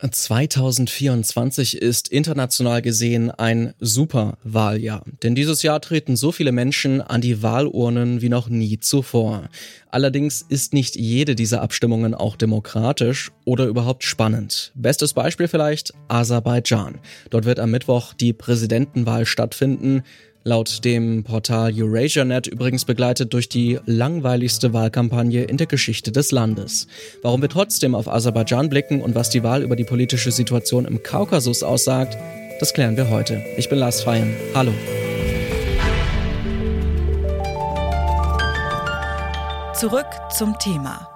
2024 ist international gesehen ein super Wahljahr, denn dieses Jahr treten so viele Menschen an die Wahlurnen wie noch nie zuvor. Allerdings ist nicht jede dieser Abstimmungen auch demokratisch oder überhaupt spannend. Bestes Beispiel vielleicht Aserbaidschan. Dort wird am Mittwoch die Präsidentenwahl stattfinden. Laut dem Portal EurasiaNet übrigens begleitet durch die langweiligste Wahlkampagne in der Geschichte des Landes. Warum wir trotzdem auf Aserbaidschan blicken und was die Wahl über die politische Situation im Kaukasus aussagt, das klären wir heute. Ich bin Lars Feyen. Hallo. Zurück zum Thema.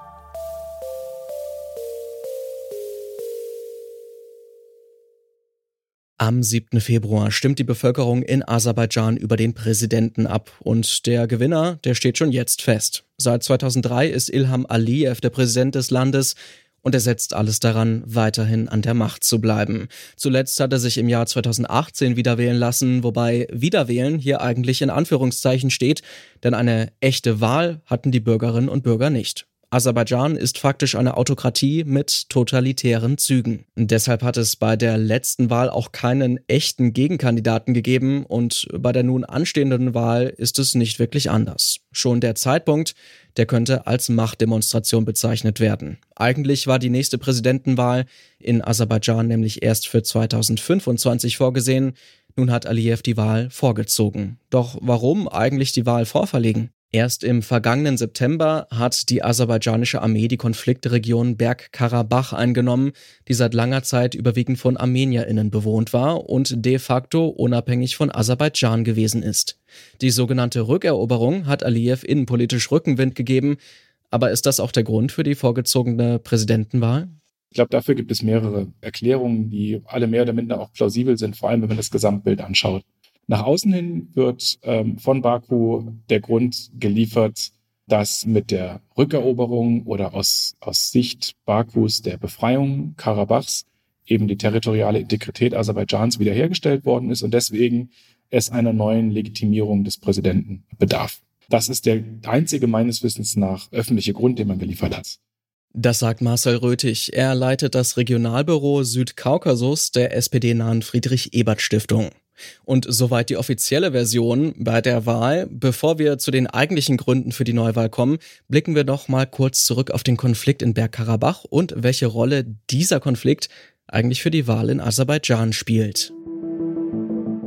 Am 7. Februar stimmt die Bevölkerung in Aserbaidschan über den Präsidenten ab und der Gewinner, der steht schon jetzt fest. Seit 2003 ist Ilham Aliyev der Präsident des Landes und er setzt alles daran, weiterhin an der Macht zu bleiben. Zuletzt hat er sich im Jahr 2018 wiederwählen lassen, wobei Wiederwählen hier eigentlich in Anführungszeichen steht, denn eine echte Wahl hatten die Bürgerinnen und Bürger nicht. Aserbaidschan ist faktisch eine Autokratie mit totalitären Zügen. Deshalb hat es bei der letzten Wahl auch keinen echten Gegenkandidaten gegeben und bei der nun anstehenden Wahl ist es nicht wirklich anders. Schon der Zeitpunkt, der könnte als Machtdemonstration bezeichnet werden. Eigentlich war die nächste Präsidentenwahl in Aserbaidschan nämlich erst für 2025 vorgesehen. Nun hat Aliyev die Wahl vorgezogen. Doch warum eigentlich die Wahl vorverlegen? Erst im vergangenen September hat die aserbaidschanische Armee die Konfliktregion Bergkarabach eingenommen, die seit langer Zeit überwiegend von Armenierinnen bewohnt war und de facto unabhängig von Aserbaidschan gewesen ist. Die sogenannte Rückeroberung hat Aliyev innenpolitisch Rückenwind gegeben, aber ist das auch der Grund für die vorgezogene Präsidentenwahl? Ich glaube, dafür gibt es mehrere Erklärungen, die alle mehr oder minder auch plausibel sind, vor allem wenn man das Gesamtbild anschaut. Nach außen hin wird ähm, von Baku der Grund geliefert, dass mit der Rückeroberung oder aus, aus Sicht Bakus der Befreiung Karabachs eben die territoriale Integrität Aserbaidschans wiederhergestellt worden ist und deswegen es einer neuen Legitimierung des Präsidenten bedarf. Das ist der einzige meines Wissens nach öffentliche Grund, den man geliefert hat. Das sagt Marcel Röthig. Er leitet das Regionalbüro Südkaukasus der SPD-nahen Friedrich-Ebert-Stiftung. Und soweit die offizielle Version bei der Wahl. Bevor wir zu den eigentlichen Gründen für die Neuwahl kommen, blicken wir noch mal kurz zurück auf den Konflikt in Bergkarabach und welche Rolle dieser Konflikt eigentlich für die Wahl in Aserbaidschan spielt.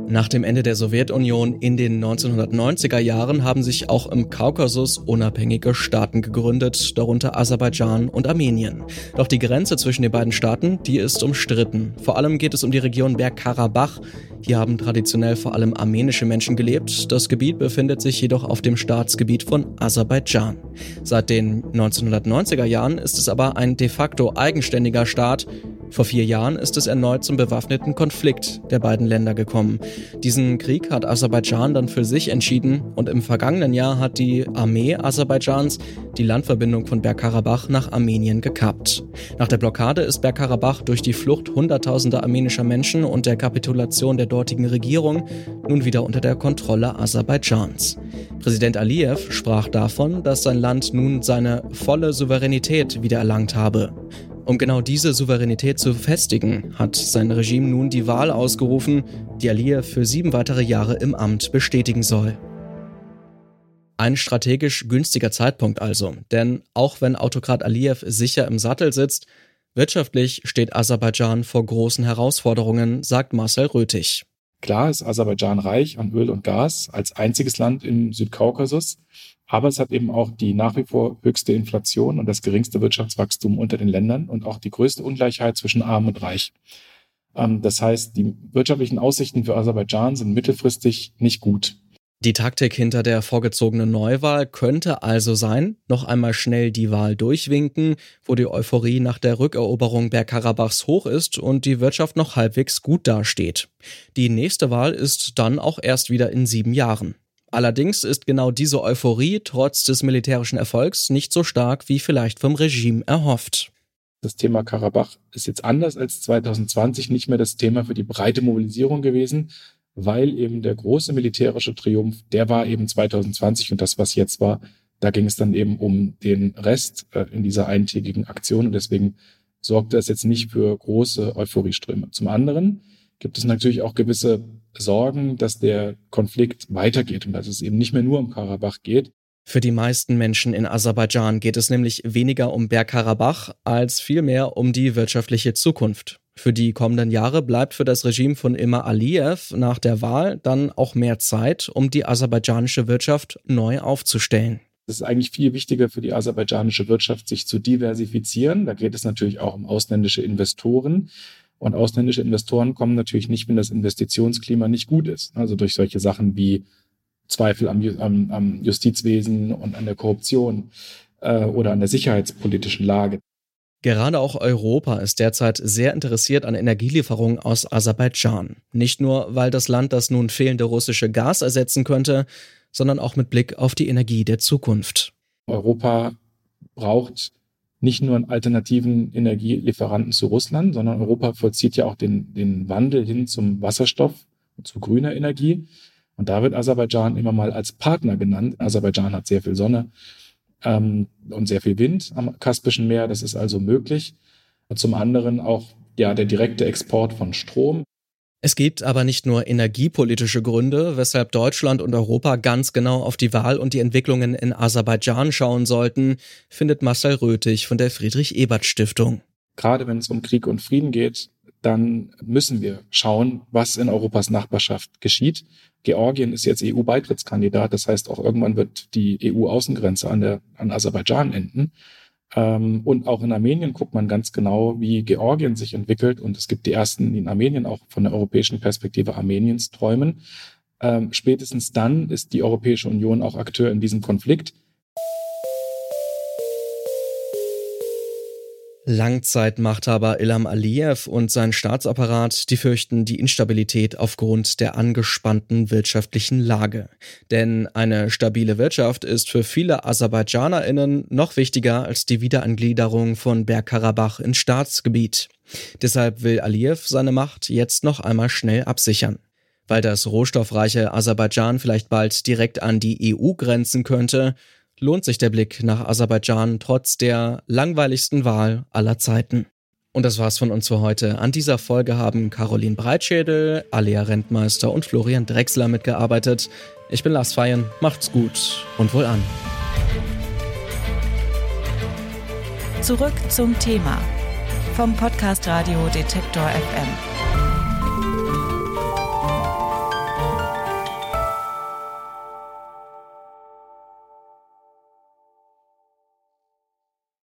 Nach dem Ende der Sowjetunion in den 1990er Jahren haben sich auch im Kaukasus unabhängige Staaten gegründet, darunter Aserbaidschan und Armenien. Doch die Grenze zwischen den beiden Staaten, die ist umstritten. Vor allem geht es um die Region Bergkarabach. Hier haben traditionell vor allem armenische Menschen gelebt. Das Gebiet befindet sich jedoch auf dem Staatsgebiet von Aserbaidschan. Seit den 1990er Jahren ist es aber ein de facto eigenständiger Staat, vor vier Jahren ist es erneut zum bewaffneten Konflikt der beiden Länder gekommen. Diesen Krieg hat Aserbaidschan dann für sich entschieden und im vergangenen Jahr hat die Armee Aserbaidschans die Landverbindung von Bergkarabach nach Armenien gekappt. Nach der Blockade ist Bergkarabach durch die Flucht hunderttausender armenischer Menschen und der Kapitulation der dortigen Regierung nun wieder unter der Kontrolle Aserbaidschans. Präsident Aliyev sprach davon, dass sein Land nun seine volle Souveränität wiedererlangt habe. Um genau diese Souveränität zu festigen, hat sein Regime nun die Wahl ausgerufen, die Aliyev für sieben weitere Jahre im Amt bestätigen soll. Ein strategisch günstiger Zeitpunkt also, denn auch wenn Autokrat Aliyev sicher im Sattel sitzt, wirtschaftlich steht Aserbaidschan vor großen Herausforderungen, sagt Marcel Röthig. Klar ist Aserbaidschan reich an Öl und Gas als einziges Land im Südkaukasus, aber es hat eben auch die nach wie vor höchste Inflation und das geringste Wirtschaftswachstum unter den Ländern und auch die größte Ungleichheit zwischen Arm und Reich. Ähm, das heißt, die wirtschaftlichen Aussichten für Aserbaidschan sind mittelfristig nicht gut. Die Taktik hinter der vorgezogenen Neuwahl könnte also sein, noch einmal schnell die Wahl durchwinken, wo die Euphorie nach der Rückeroberung Bergkarabachs hoch ist und die Wirtschaft noch halbwegs gut dasteht. Die nächste Wahl ist dann auch erst wieder in sieben Jahren. Allerdings ist genau diese Euphorie trotz des militärischen Erfolgs nicht so stark wie vielleicht vom Regime erhofft. Das Thema Karabach ist jetzt anders als 2020 nicht mehr das Thema für die breite Mobilisierung gewesen, weil eben der große militärische Triumph, der war eben 2020 und das, was jetzt war, da ging es dann eben um den Rest äh, in dieser eintägigen Aktion und deswegen sorgt das jetzt nicht für große Euphorieströme. Zum anderen gibt es natürlich auch gewisse Sorgen, dass der Konflikt weitergeht und dass es eben nicht mehr nur um Karabach geht. Für die meisten Menschen in Aserbaidschan geht es nämlich weniger um Bergkarabach als vielmehr um die wirtschaftliche Zukunft. Für die kommenden Jahre bleibt für das Regime von Ilmar Aliyev nach der Wahl dann auch mehr Zeit, um die aserbaidschanische Wirtschaft neu aufzustellen. Es ist eigentlich viel wichtiger für die aserbaidschanische Wirtschaft, sich zu diversifizieren. Da geht es natürlich auch um ausländische Investoren. Und ausländische Investoren kommen natürlich nicht, wenn das Investitionsklima nicht gut ist. Also durch solche Sachen wie Zweifel am, am, am Justizwesen und an der Korruption äh, oder an der sicherheitspolitischen Lage. Gerade auch Europa ist derzeit sehr interessiert an Energielieferungen aus Aserbaidschan. Nicht nur, weil das Land das nun fehlende russische Gas ersetzen könnte, sondern auch mit Blick auf die Energie der Zukunft. Europa braucht nicht nur einen alternativen Energielieferanten zu Russland, sondern Europa vollzieht ja auch den, den Wandel hin zum Wasserstoff und zu grüner Energie. Und da wird Aserbaidschan immer mal als Partner genannt. Aserbaidschan hat sehr viel Sonne ähm, und sehr viel Wind am Kaspischen Meer. Das ist also möglich. Und zum anderen auch ja der direkte Export von Strom. Es gibt aber nicht nur energiepolitische Gründe, weshalb Deutschland und Europa ganz genau auf die Wahl und die Entwicklungen in Aserbaidschan schauen sollten, findet Marcel Röthig von der Friedrich Ebert Stiftung. Gerade wenn es um Krieg und Frieden geht, dann müssen wir schauen, was in Europas Nachbarschaft geschieht. Georgien ist jetzt EU-Beitrittskandidat, das heißt auch irgendwann wird die EU-Außengrenze an, der, an Aserbaidschan enden. Ähm, und auch in Armenien guckt man ganz genau, wie Georgien sich entwickelt. Und es gibt die ersten, die in Armenien auch von der europäischen Perspektive Armeniens träumen. Ähm, spätestens dann ist die Europäische Union auch Akteur in diesem Konflikt. Langzeitmachthaber Ilham Aliyev und sein Staatsapparat, die fürchten die Instabilität aufgrund der angespannten wirtschaftlichen Lage. Denn eine stabile Wirtschaft ist für viele AserbaidschanerInnen noch wichtiger als die Wiederangliederung von Bergkarabach ins Staatsgebiet. Deshalb will Aliyev seine Macht jetzt noch einmal schnell absichern. Weil das rohstoffreiche Aserbaidschan vielleicht bald direkt an die EU grenzen könnte, lohnt sich der Blick nach Aserbaidschan trotz der langweiligsten Wahl aller Zeiten. Und das war's von uns für heute. An dieser Folge haben Caroline Breitschädel, Alia Rentmeister und Florian Drexler mitgearbeitet. Ich bin Lars Feyen, macht's gut und wohl an. Zurück zum Thema vom Podcast Radio Detektor FM.